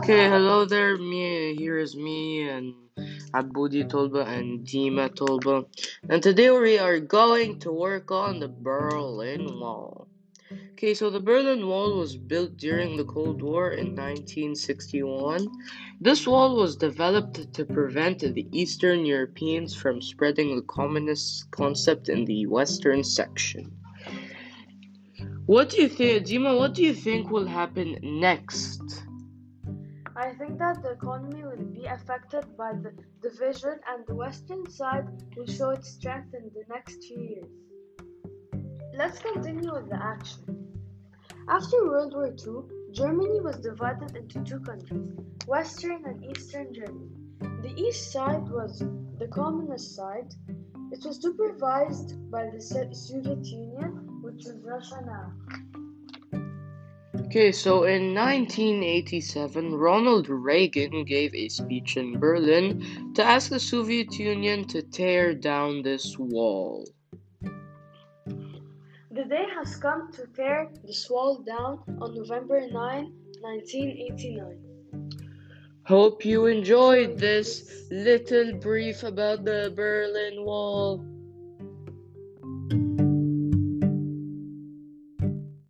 Okay, hello there. Me here is me and Aboudi Tolba and Dima Tolba, and today we are going to work on the Berlin Wall. Okay, so the Berlin Wall was built during the Cold War in 1961. This wall was developed to prevent the Eastern Europeans from spreading the communist concept in the Western section. What do you think, Dima? What do you think will happen next? I think that the economy will be affected by the division and the western side will show its strength in the next few years. Let's continue with the action. After World War II, Germany was divided into two countries, Western and Eastern Germany. The east side was the communist side. It was supervised by the Soviet Union, which is Russia now. Okay, so in 1987, Ronald Reagan gave a speech in Berlin to ask the Soviet Union to tear down this wall. The day has come to tear this wall down on November 9, 1989. Hope you enjoyed this little brief about the Berlin Wall.